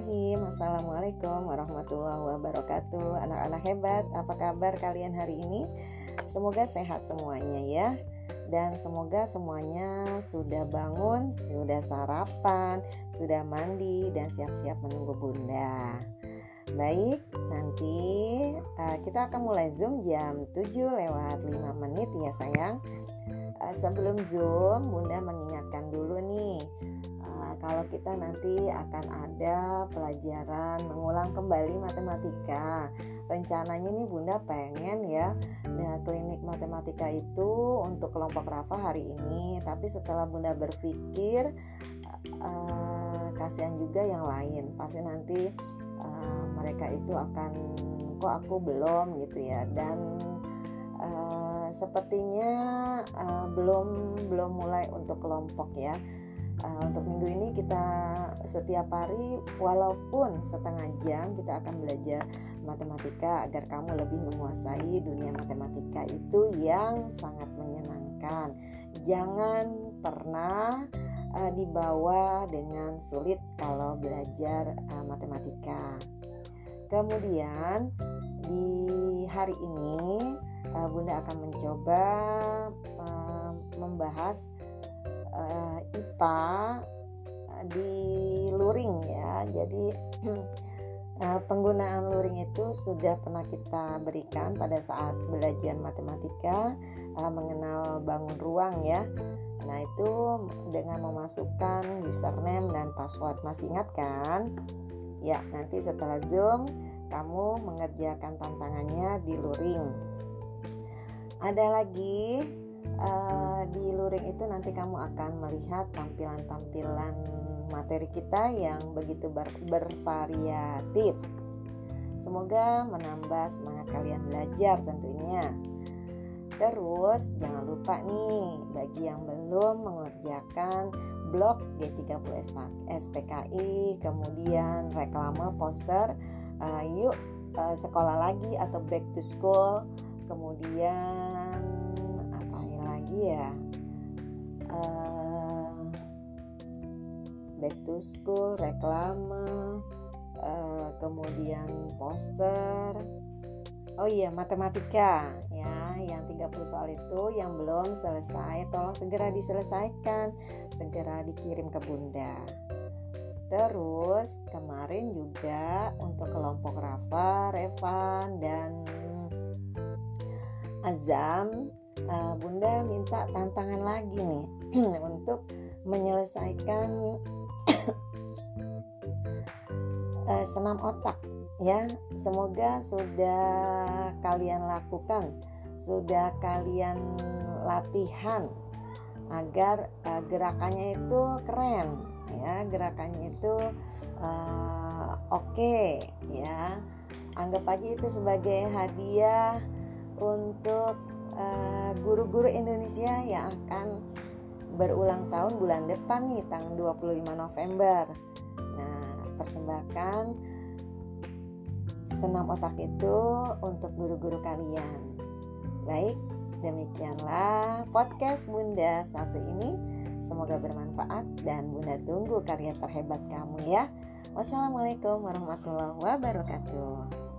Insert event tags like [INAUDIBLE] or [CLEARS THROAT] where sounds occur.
Bismillahirrahmanirrahim. Assalamualaikum warahmatullahi wabarakatuh. Anak-anak hebat, apa kabar kalian hari ini? Semoga sehat semuanya ya. Dan semoga semuanya sudah bangun, sudah sarapan, sudah mandi Dan siap-siap menunggu bunda. Baik, nanti uh, kita akan mulai Zoom jam 7 lewat 5 menit ya sayang. Uh, Sebelum Zoom, bunda mengingatkan dulu nih kalau kita nanti akan ada pelajaran mengulang kembali matematika. Rencananya nih Bunda pengen ya nah, klinik matematika itu untuk kelompok Rafa hari ini, tapi setelah Bunda berpikir uh, kasihan juga yang lain. Pasti nanti uh, mereka itu akan kok aku belum gitu ya dan uh, sepertinya uh, belum belum mulai untuk kelompok ya uh, untuk minggu ini kita setiap hari walaupun setengah jam kita akan belajar matematika agar kamu lebih menguasai dunia matematika itu yang sangat menyenangkan. Jangan pernah uh, dibawa dengan sulit kalau belajar uh, matematika. Kemudian di hari ini uh, Bunda akan mencoba uh, membahas uh, eh, IPA eh, di luring ya. Jadi uh, [CLEARS THROAT] penggunaan luring itu sudah pernah kita berikan pada saat belajar matematika uh, mengenal bangun ruang ya. Nah, itu dengan memasukkan username dan password. Masih ingat kan? Ya, nanti setelah Zoom kamu mengerjakan tantangannya di luring. Ada lagi uh, di luring itu nanti kamu akan melihat tampilan-tampilan materi kita yang begitu ber bervariatif. Semoga menambah semangat kalian belajar tentunya. Terus jangan lupa nih bagi yang belum mengerjakan blog G30 SPKI, kemudian reklame poster, uh, yuk uh, sekolah lagi atau back to school, kemudian ya uh, back to school reklame uh, kemudian poster. Oh iya matematika. Ya yang 30 soal itu yang belum selesai tolong segera diselesaikan. Segera dikirim ke bunda. Terus kemarin juga untuk kelompok Rafa, Revan, dan Azam uh, Bunda minta tantangan lagi nih [CLEARS THROAT] untuk menyelesaikan uh, [CLEARS THROAT] senam otak ya. Semoga sudah kalian lakukan, sudah kalian latihan agar uh, gerakannya itu keren ya, gerakannya itu uh, oke okay, ya. Anggap aja itu sebagai hadiah untuk guru-guru uh, Indonesia yang akan berulang tahun bulan depan nih tanggal 25 November. Nah, persembahkan senam otak itu untuk guru-guru kalian. Baik, demikianlah podcast Bunda satu ini. Semoga bermanfaat dan Bunda tunggu karya terhebat kamu ya. Wassalamualaikum warahmatullahi wabarakatuh.